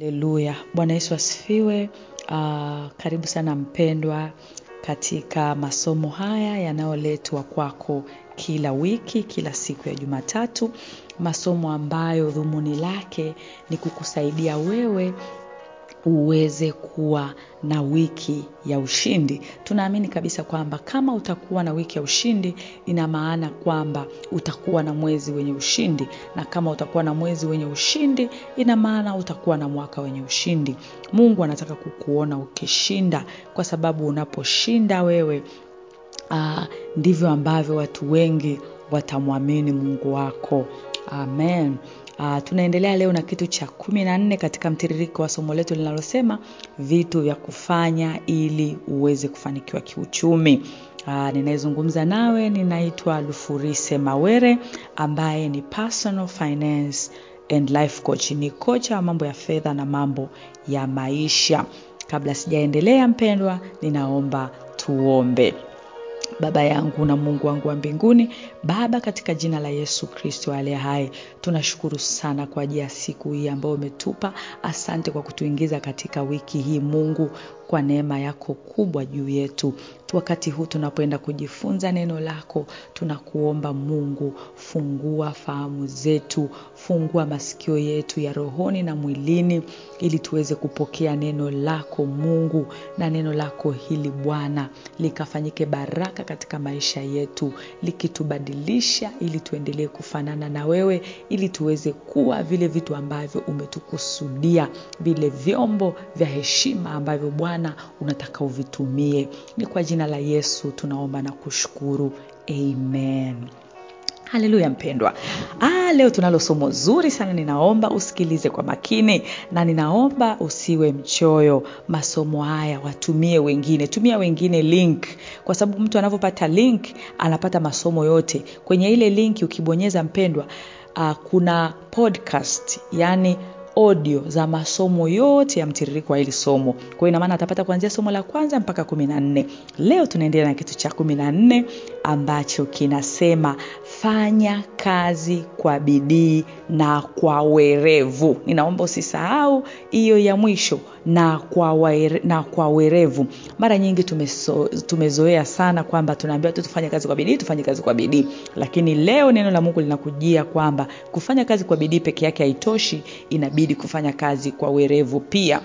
Haleluya. Bwana Yesu asifiwe. Uh, karibu sana mpendwa katika masomo haya yanayoletwa kwako kila wiki, kila siku ya Jumatatu, masomo ambayo dhumuni lake ni kukusaidia wewe uweze kuwa na wiki ya ushindi. Tunaamini kabisa kwamba kama utakuwa na wiki ya ushindi, ina maana kwamba utakuwa na mwezi wenye ushindi, na kama utakuwa na mwezi wenye ushindi, ina maana utakuwa na mwaka wenye ushindi. Mungu anataka kukuona ukishinda, kwa sababu unaposhinda wewe uh, ndivyo ambavyo watu wengi watamwamini Mungu wako. Amen. Uh, tunaendelea leo na kitu cha kumi na nne katika mtiririko wa somo letu linalosema vitu vya kufanya ili uweze kufanikiwa kiuchumi. Uh, ninayezungumza nawe ninaitwa Lufurise Mawere ambaye ni personal finance and life coach. Ni kocha wa mambo ya fedha na mambo ya maisha. Kabla sijaendelea mpendwa, ninaomba tuombe. Baba yangu na Mungu wangu wa mbinguni, Baba, katika jina la Yesu Kristo aliye hai, tunashukuru sana kwa ajili ya siku hii ambayo umetupa. Asante kwa kutuingiza katika wiki hii Mungu, kwa neema yako kubwa juu yetu. Wakati huu tunapoenda kujifunza neno lako, tunakuomba Mungu, fungua fahamu zetu, fungua masikio yetu ya rohoni na mwilini, ili tuweze kupokea neno lako Mungu, na neno lako hili Bwana likafanyike baraka katika maisha yetu, likitubadilisha ili tuendelee kufanana na wewe, ili tuweze kuwa vile vitu ambavyo umetukusudia, vile vyombo vya heshima ambavyo Bwana unataka uvitumie. Ni kwa jina la Yesu tunaomba na kushukuru, amen. Haleluya mpendwa. Ah, leo tunalo somo zuri sana, ninaomba usikilize kwa makini na ninaomba usiwe mchoyo. Masomo haya watumie wengine, tumia wengine link, kwa sababu mtu anavyopata link anapata masomo yote. Kwenye ile link ukibonyeza mpendwa, uh, kuna podcast yani audio za masomo yote ya mtiririko wa hili somo. Kwa hiyo ina atapata kuanzia somo la kwanza mpaka kumi na nne. Leo tunaendelea na kitu cha kumi na nne ambacho kinasema fanya kazi kwa bidii na kwa werevu. Ninaomba usisahau hiyo ya mwisho na kwa, waere, na kwa werevu. Mara nyingi tumeso, tumezoea sana kwamba tunaambiwa tu tufanye kazi kwa bidii, tufanye kazi kwa bidii, lakini leo neno la Mungu linakujia kwamba kufanya kazi kwa bidii peke yake haitoshi, inabidi kufanya kazi kwa werevu pia.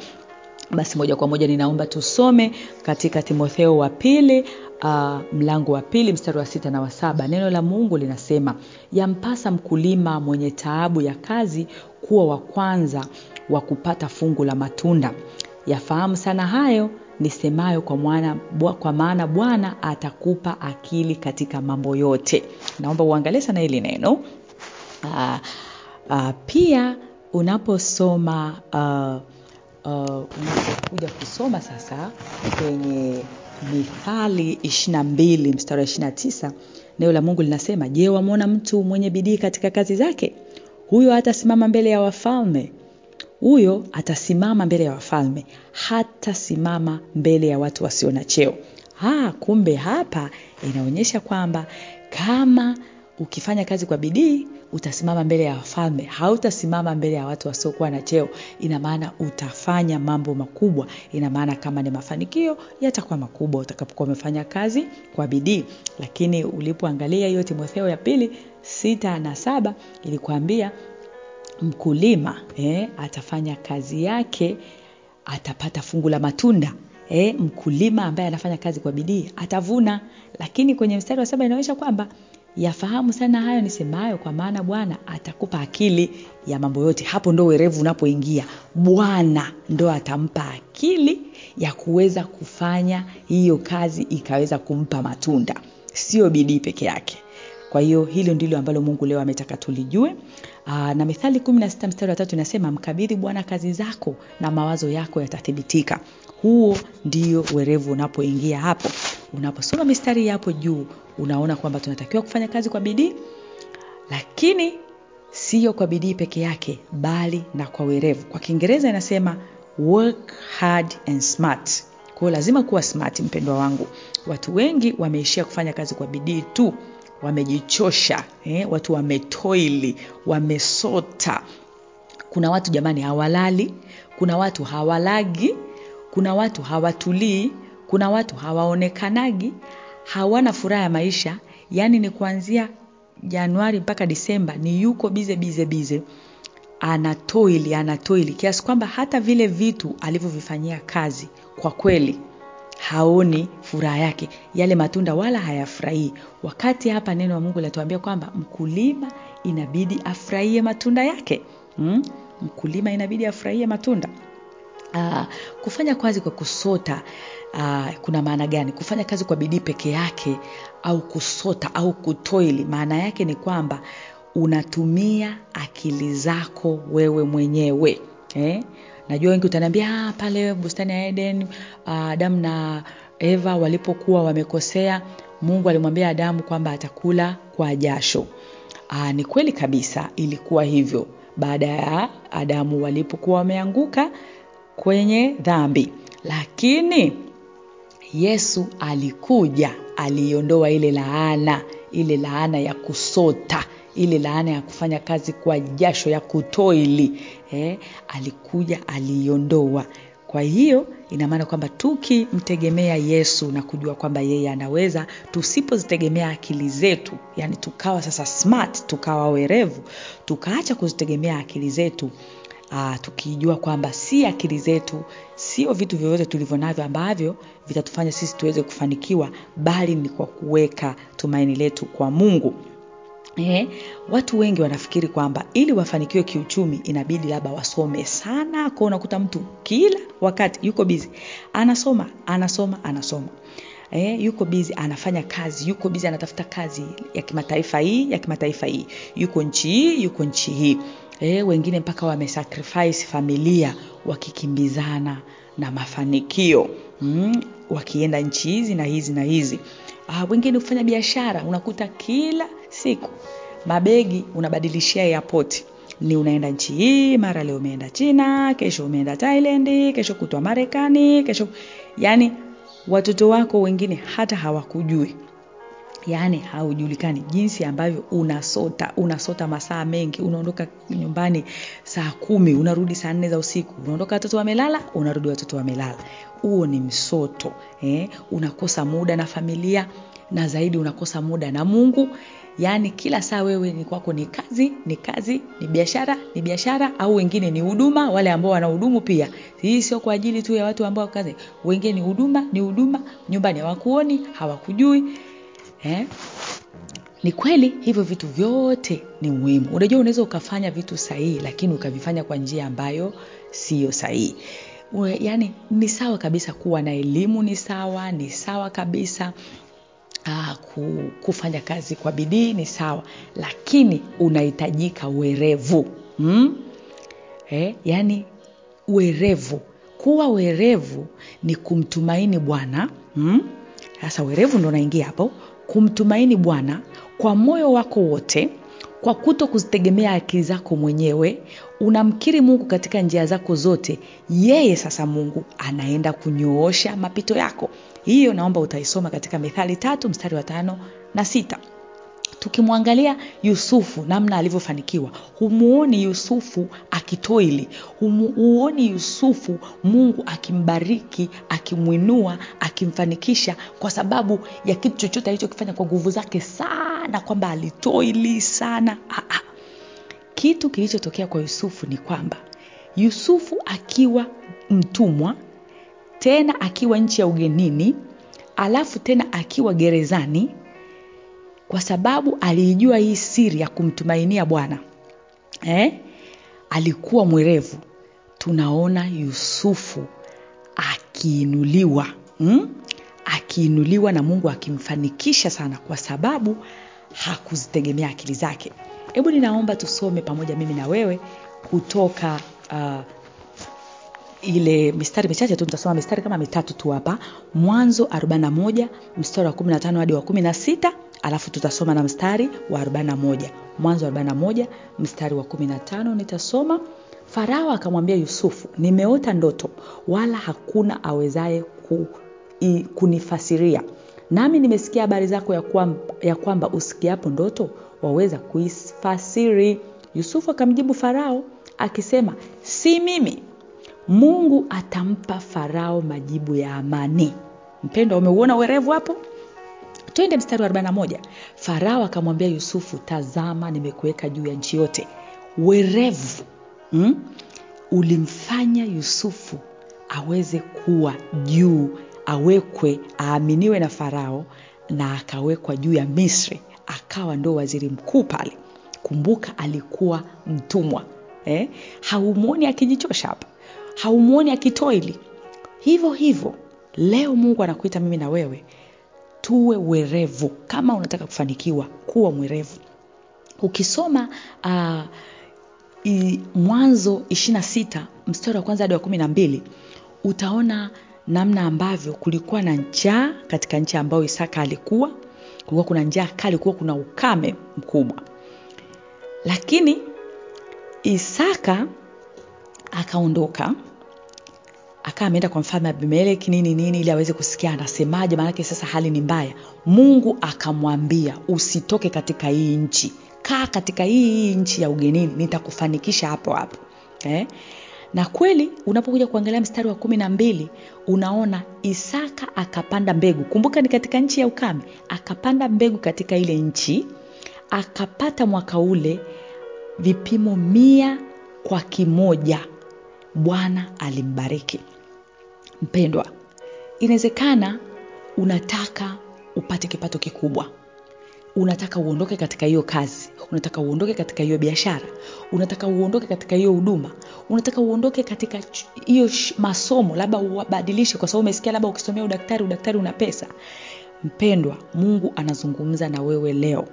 Basi moja kwa moja ninaomba tusome katika Timotheo wa pili uh, mlango wa pili mstari wa sita na wa saba. Neno la Mungu linasema yampasa mkulima mwenye taabu ya kazi kuwa wa kwanza wa kupata fungu la matunda. Yafahamu sana hayo nisemayo kwa, mwana, kwa maana Bwana atakupa akili katika mambo yote. Naomba uangalie sana hili neno uh, uh, pia unaposoma uh, uh, unapokuja kusoma sasa kwenye Mithali ishirini na mbili mstari wa ishirini na tisa neno la Mungu linasema, je, wamwona mtu mwenye bidii katika kazi zake? Huyo hatasimama mbele ya wafalme, huyo atasimama mbele ya wafalme, hatasimama mbele ya watu wasio na cheo. Ha, kumbe hapa inaonyesha kwamba kama ukifanya kazi kwa bidii utasimama mbele ya wafalme, hautasimama mbele ya watu wasiokuwa na cheo. Ina maana utafanya mambo makubwa. Ina maana kama ni mafanikio yatakuwa makubwa utakapokuwa umefanya kazi kwa bidii. Lakini ulipoangalia hiyo Timotheo ya pili sita na saba ilikuambia mkulima eh, atafanya kazi yake, atapata fungu la matunda. Eh, mkulima ambaye anafanya kazi kwa bidii atavuna. Lakini kwenye mstari wa saba inaonyesha kwamba yafahamu sana hayo nisemayo, kwa maana Bwana atakupa akili ya mambo yote. Hapo ndo werevu unapoingia. Bwana ndo atampa akili ya kuweza kufanya hiyo kazi ikaweza kumpa matunda, sio bidii peke yake. Kwa hiyo hilo ndilo ambalo Mungu leo ametaka tulijue. Aa, na Mithali kumi na sita mstari wa tatu inasema mkabidhi Bwana kazi zako na mawazo yako yatathibitika. Huo ndio werevu unapoingia hapo. Unaposoma mistari hapo juu unaona kwamba tunatakiwa kufanya kazi kwa bidii, lakini siyo kwa bidii peke yake, bali na kwa werevu. Kwa Kiingereza inasema work hard and smart. Kwa lazima kuwa smart, mpendwa wangu. Watu wengi wameishia kufanya kazi kwa bidii tu, wamejichosha eh, watu wametoili, wamesota. Kuna watu jamani hawalali, kuna watu hawalagi kuna watu hawatulii kuna watu hawaonekanagi hawana furaha ya maisha. Yaani ni kuanzia januari mpaka disemba ni yuko bize bize bize anatoili anatoili kiasi kwamba hata vile vitu alivyovifanyia kazi kwa kweli haoni furaha yake. Yale matunda wala hayafurahii. Wakati hapa neno wa mungu linatuambia kwamba mkulima inabidi afurahie matunda yake. Mm? mkulima inabidi afurahie matunda Aa, kufanya kazi kwa kusota uh, kuna maana gani? Kufanya kazi kwa bidii peke yake au kusota au kutoili maana yake ni kwamba unatumia akili zako wewe mwenyewe eh? najua wengi utaniambia ah, pale bustani ya eden adamu na eva walipokuwa wamekosea mungu alimwambia adamu kwamba atakula kwa jasho. Aa, ni kweli kabisa ilikuwa hivyo. Baada ya adamu walipokuwa wameanguka kwenye dhambi. Lakini yesu alikuja aliiondoa ile laana ile laana ya kusota ile laana ya kufanya kazi kwa jasho ya kutoili. Eh, alikuja aliiondoa kwa hiyo ina maana kwamba tukimtegemea yesu na kujua kwamba yeye anaweza tusipozitegemea akili zetu yani tukawa sasa smart tukawa werevu tukaacha kuzitegemea akili zetu uh, tukijua kwamba si akili zetu sio vitu vyovyote tulivyo navyo ambavyo vitatufanya sisi tuweze kufanikiwa bali ni kwa kuweka tumaini letu kwa mungu. Eh, watu wengi wanafikiri kwamba ili wafanikiwe kiuchumi inabidi labda wasome sana kwa unakuta mtu kila wakati yuko bizi anasoma anasoma anasoma. Eh, yuko bizi anafanya kazi yuko bizi anatafuta kazi ya kimataifa hii ya kimataifa hii. Yuko nchi hii yuko nchi hii eh, wengine mpaka wamesacrifice familia wakikimbizana na mafanikio. Mm, wakienda nchi hizi na hizi na hizi. Ah, wengine kufanya biashara unakuta kila siku mabegi unabadilishia airport. Ni unaenda nchi hii mara leo umeenda china kesho umeenda thailand kesho kutwa marekani kesho yani watoto wako wengine hata hawakujui yaani haujulikani jinsi ambavyo unasota unasota masaa mengi unaondoka nyumbani saa kumi unarudi saa nne za usiku unaondoka watoto wamelala unarudi watoto wamelala. Huo ni msoto eh? unakosa muda na familia na zaidi unakosa muda na mungu. Yaani kila saa wewe ni kwako ni kazi ni kazi ni biashara ni biashara au wengine ni huduma wale ambao wanahudumu pia. Hii sio kwa ajili tu ya watu ambao kazi. Wengine ni huduma ni huduma nyumbani hawakuoni hawakujui eh? ni kweli hivyo vitu vyote ni muhimu. Unajua unaweza ukafanya vitu sahihi lakini ukavifanya kwa njia ambayo siyo sahihi. Yaani ni sawa kabisa kuwa na elimu ni sawa ni sawa kabisa uh, kufanya kazi kwa bidii ni sawa. Lakini unahitajika werevu. Hmm? eh, yaani werevu. Kuwa werevu ni kumtumaini bwana. Sasa hmm? werevu ndo naingia hapo kumtumaini bwana kwa moyo wako wote kwa kuto kuzitegemea akili zako mwenyewe. Unamkiri mungu katika njia zako zote. Yeye sasa mungu anaenda kunyoosha mapito yako. Hiyo naomba utaisoma katika mithali tatu mstari wa tano na sita tukimwangalia yusufu namna alivyofanikiwa humuoni yusufu akitoili humuoni yusufu mungu akimbariki akimwinua akimfanikisha kwa sababu ya kitu chochote alichokifanya kwa nguvu zake sana kwamba alitoili sana. Aa, kitu kilichotokea kwa yusufu ni kwamba yusufu akiwa mtumwa tena akiwa nchi ya ugenini alafu tena akiwa gerezani kwa sababu aliijua hii siri ya kumtumainia bwana. Eh? alikuwa mwerevu. Tunaona yusufu akiinuliwa. Hmm? akiinuliwa na mungu akimfanikisha sana kwa sababu hakuzitegemea akili zake. Hebu ninaomba tusome pamoja mimi na wewe kutoka uh, ile mistari michache tu nitasoma mistari kama mitatu tu hapa. Mwanzo 41 mstari wa 15 hadi wa 16 alafu tutasoma na mstari wa 41 mwanzo 41 mstari wa 15 nitasoma farao akamwambia yusufu nimeota ndoto wala hakuna awezaye ku, kunifasiria nami nimesikia habari zako ya kwamba, ya kwamba usikiapo ndoto waweza kuifasiri yusufu akamjibu farao akisema si mimi Mungu atampa Farao majibu ya amani. Mpendwa, umeuona uwerevu hapo? Twende mstari wa 41. Farao akamwambia Yusufu, tazama, nimekuweka juu ya nchi yote. Werevu mm, ulimfanya Yusufu aweze kuwa juu, awekwe, aaminiwe na Farao na akawekwa juu ya Misri, akawa ndo waziri mkuu pale. Kumbuka alikuwa mtumwa eh? Haumwoni akijichosha hapa, haumwoni akitoili. Hivyo hivyo leo Mungu anakuita mimi na wewe tuwe werevu. Kama unataka kufanikiwa, kuwa mwerevu. Ukisoma uh, i, Mwanzo ishirini na sita mstari wa kwanza hadi wa kumi na mbili utaona namna ambavyo kulikuwa na njaa katika nchi ambayo Isaka alikuwa. Kulikuwa kuna njaa kali, kulikuwa kuna ukame mkubwa, lakini Isaka akaondoka akawa ameenda kwa mfalme Abimeleki nini nini, ili aweze kusikia anasemaje, maanake sasa hali ni mbaya. Mungu akamwambia usitoke katika hii nchi, kaa katika hii nchi ya ugenini, nitakufanikisha hapo hapo eh? Na kweli unapokuja kuangalia mstari wa kumi na mbili unaona Isaka akapanda mbegu. Kumbuka ni katika nchi ya ukame, akapanda mbegu katika ile nchi, akapata mwaka ule vipimo mia kwa kimoja. Bwana alimbariki. Mpendwa, inawezekana unataka upate kipato kikubwa, unataka uondoke katika hiyo kazi, unataka uondoke katika hiyo biashara, unataka uondoke katika hiyo huduma, unataka uondoke katika hiyo masomo, labda ubadilishe, kwa sababu umesikia labda ukisomea udaktari, udaktari una pesa. Mpendwa, Mungu anazungumza na wewe leo.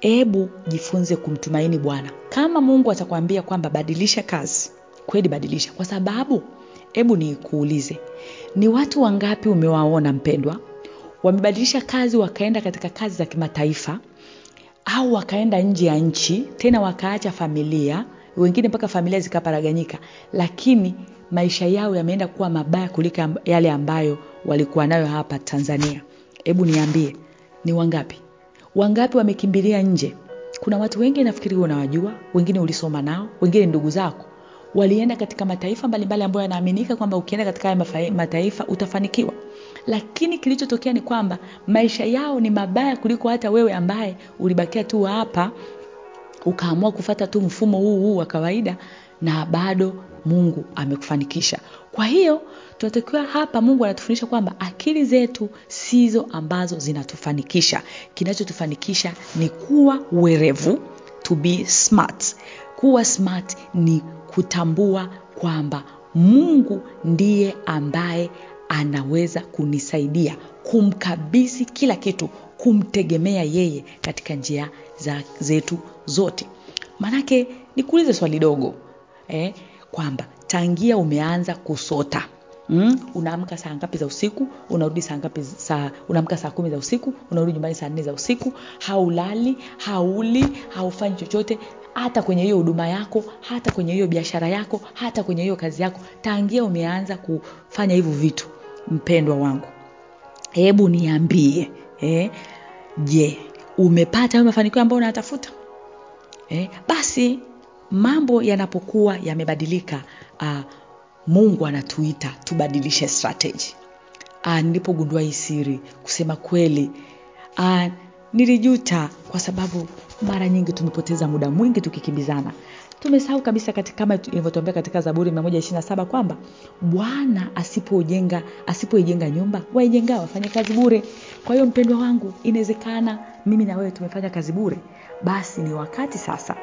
hebu jifunze kumtumaini Bwana. Kama Mungu atakwambia kwamba badilisha kazi, kweli badilisha, kwa sababu hebu nikuulize, ni watu wangapi umewaona mpendwa, wamebadilisha kazi wakaenda katika kazi za kimataifa au wakaenda nje ya nchi, tena wakaacha familia, wengine mpaka familia zikaparaganyika, lakini maisha yao yameenda kuwa mabaya kuliko yale ambayo walikuwa nayo hapa Tanzania. Hebu niambie, ni wangapi? Wangapi wamekimbilia nje? Kuna watu wengi nafikiri unawajua, wengine ulisoma nao, wengine ndugu zako walienda katika mataifa mbalimbali ambayo yanaaminika kwamba ukienda katika haya mataifa utafanikiwa, lakini kilichotokea ni kwamba maisha yao ni mabaya kuliko hata wewe ambaye ulibakia tu hapa ukaamua kufata tu mfumo huu huu wa kawaida na bado Mungu amekufanikisha. Kwa hiyo tunatakiwa hapa, Mungu anatufundisha kwamba akili zetu sizo ambazo zinatufanikisha. Kinachotufanikisha ni kuwa werevu, to be smart. Kuwa smart ni kutambua kwamba Mungu ndiye ambaye anaweza kunisaidia, kumkabidhi kila kitu, kumtegemea yeye katika njia za zetu zote. Manake nikuulize swali dogo eh, kwamba tangia umeanza kusota Mm, unaamka saa ngapi za usiku? Unarudi saa ngapi? Saa unaamka saa kumi za usiku, unarudi nyumbani saa nne za usiku. Haulali, hauli, haufanyi chochote, hata kwenye hiyo huduma yako, hata kwenye hiyo biashara yako, hata kwenye hiyo kazi yako. Tangia umeanza kufanya hivyo vitu, mpendwa wangu, hebu niambie eh, je, umepata hayo mafanikio ambayo unayatafuta Eh, basi mambo yanapokuwa yamebadilika, uh, Mungu anatuita tubadilishe strategy. Ah, nilipogundua hii siri, kusema kweli, aa, nilijuta kwa sababu mara nyingi tumepoteza muda mwingi tukikimbizana. Tumesahau kabisa katika kama ilivyotuambia katika Zaburi 127 kwamba Bwana asipojenga asipoijenga nyumba, waijenga wafanye kazi bure. Kwa hiyo mpendwa wangu, inawezekana mimi na wewe tumefanya kazi bure. Basi ni wakati sasa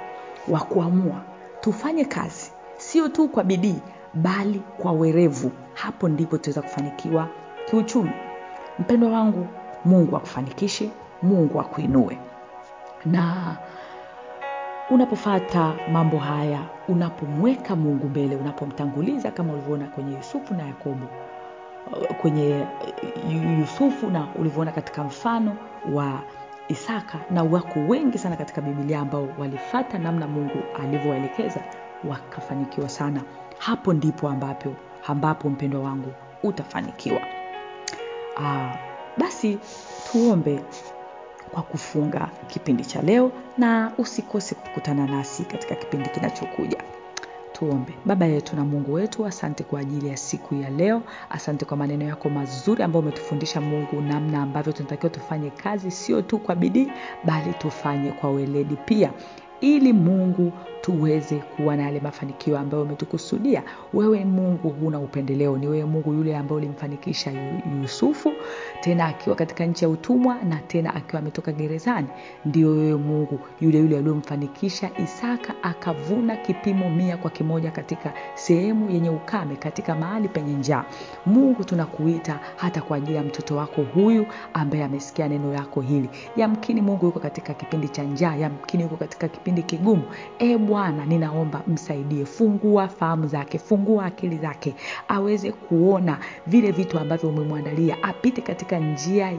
wa kuamua tufanye kazi sio tu kwa bidii bali kwa werevu. Hapo ndipo tutaweza kufanikiwa kiuchumi. Mpendwa wangu, Mungu akufanikishe, Mungu akuinue. Na unapofata mambo haya, unapomweka Mungu mbele, unapomtanguliza kama ulivyoona kwenye Yusufu na Yakobo, kwenye Yusufu na ulivyoona katika mfano wa Isaka, na wako wengi sana katika bibilia ambao walifata namna Mungu alivyowaelekeza wakafanikiwa sana. Hapo ndipo ambapo ambapo mpendwa wangu utafanikiwa. Aa, basi tuombe kwa kufunga kipindi cha leo, na usikose kukutana nasi katika kipindi kinachokuja. Tuombe. Baba yetu na Mungu wetu, asante kwa ajili ya siku ya leo. Asante kwa maneno yako mazuri ambayo umetufundisha Mungu, namna ambavyo tunatakiwa tufanye kazi, sio tu kwa bidii, bali tufanye kwa weledi pia, ili Mungu tuweze kuwa na yale mafanikio ambayo umetukusudia. Wewe Mungu huna upendeleo, ni wewe Mungu yule ambaye ulimfanikisha Yusufu tena akiwa katika nchi ya utumwa na tena akiwa ametoka gerezani. Ndio wewe Mungu yule yule aliyomfanikisha Isaka akavuna kipimo mia kwa kimoja katika sehemu yenye ukame, katika mahali penye njaa. Mungu, tunakuita hata kwa ajili ya mtoto wako huyu ambaye amesikia neno lako hili. Yamkini Mungu yuko katika kipindi cha njaa, yamkini yuko katika kipindi kigumu. E Bwana, ninaomba msaidie, fungua fahamu zake, fungua akili zake, aweze kuona vile vitu ambavyo umemwandalia, apite katika njia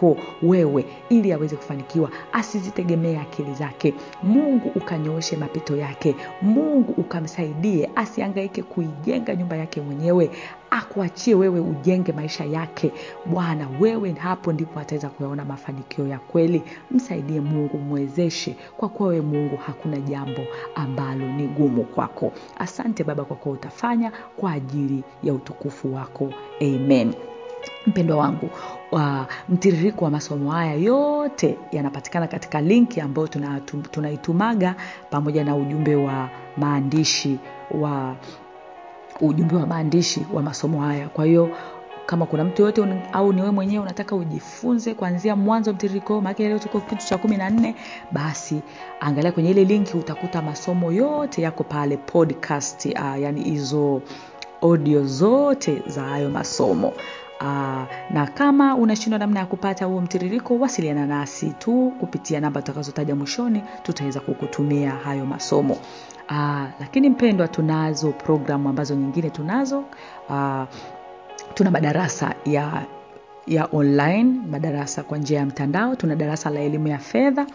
yako wewe, ili aweze kufanikiwa, asizitegemee akili zake. Mungu ukanyooshe mapito yake, Mungu ukamsaidie, asiangaike kuijenga nyumba yake mwenyewe, akuachie wewe ujenge maisha yake. Bwana, wewe hapo ndipo ataweza kuyaona mafanikio ya kweli. Msaidie Mungu, mwezeshe, kwa kuwa wewe Mungu hakuna jambo ambalo ni gumu kwako. Asante Baba kwa kuwa utafanya kwa ajili ya utukufu wako. Amen. Mpendwa wangu wa mtiririko wa masomo haya yote yanapatikana katika linki ambayo tunaitumaga pamoja na ujumbe wa maandishi wa ujumbe wa maandishi wa masomo haya. Kwa hiyo kama kuna mtu yoyote au niwe mwenyewe unataka ujifunze kuanzia mwanzo mtiririko, maake leo tuko kitu cha kumi na nne, basi angalia kwenye ile linki utakuta masomo yote yako pale podcast, uh, yani hizo audio zote za hayo masomo. Aa, na kama unashindwa namna ya kupata huo mtiririko, wasiliana nasi tu kupitia namba tutakazotaja mwishoni, tutaweza kukutumia hayo masomo. Aa, lakini mpendwa, tunazo programu ambazo nyingine tunazo. Aa, tuna madarasa ya ya online, madarasa kwa njia ya mtandao. Tuna darasa la elimu ya fedha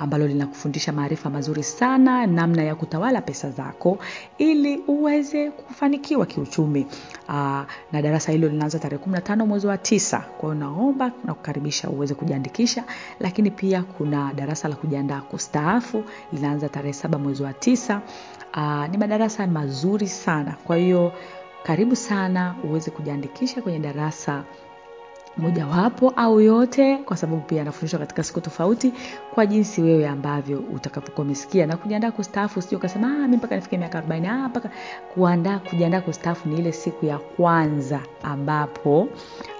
ambalo linakufundisha maarifa mazuri sana, namna ya kutawala pesa zako ili uweze kufanikiwa kiuchumi. Aa, na darasa hilo linaanza tarehe 15 mwezi wa tisa. Kwa naomba na kukaribisha uweze kujiandikisha, lakini pia kuna darasa la kujiandaa kustaafu linaanza tarehe saba mwezi wa tisa. Aa, ni madarasa mazuri sana. Kwa hiyo karibu sana uweze kujiandikisha kwenye darasa mojawapo au yote, kwa sababu pia anafundishwa katika siku tofauti, kwa jinsi wewe ambavyo utakapokuwa umesikia. Na kujiandaa kustaafu, sio ukasema mi mpaka nifike miaka 40. Ah, mpaka kuandaa kujiandaa kustaafu ni ile siku ya kwanza ambapo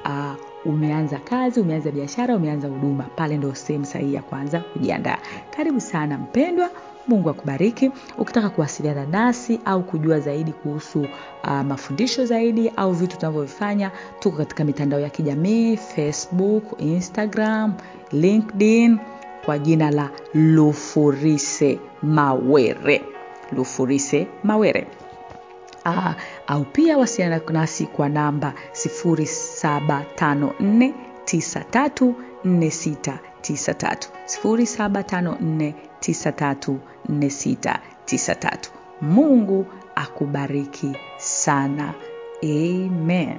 uh, umeanza kazi, umeanza biashara, umeanza huduma. Pale ndo sehemu sahihi ya kwanza kujiandaa. Karibu sana mpendwa. Mungu akubariki. Ukitaka kuwasiliana nasi au kujua zaidi kuhusu uh, mafundisho zaidi au vitu tunavyovifanya, tuko katika mitandao ya kijamii Facebook, Instagram, LinkedIn kwa jina la Lufurise Mawere. Lufurise Mawere. Aa, au pia wasiliana nasi kwa namba 0754 934693 0754 934693. Mungu akubariki sana. Amen.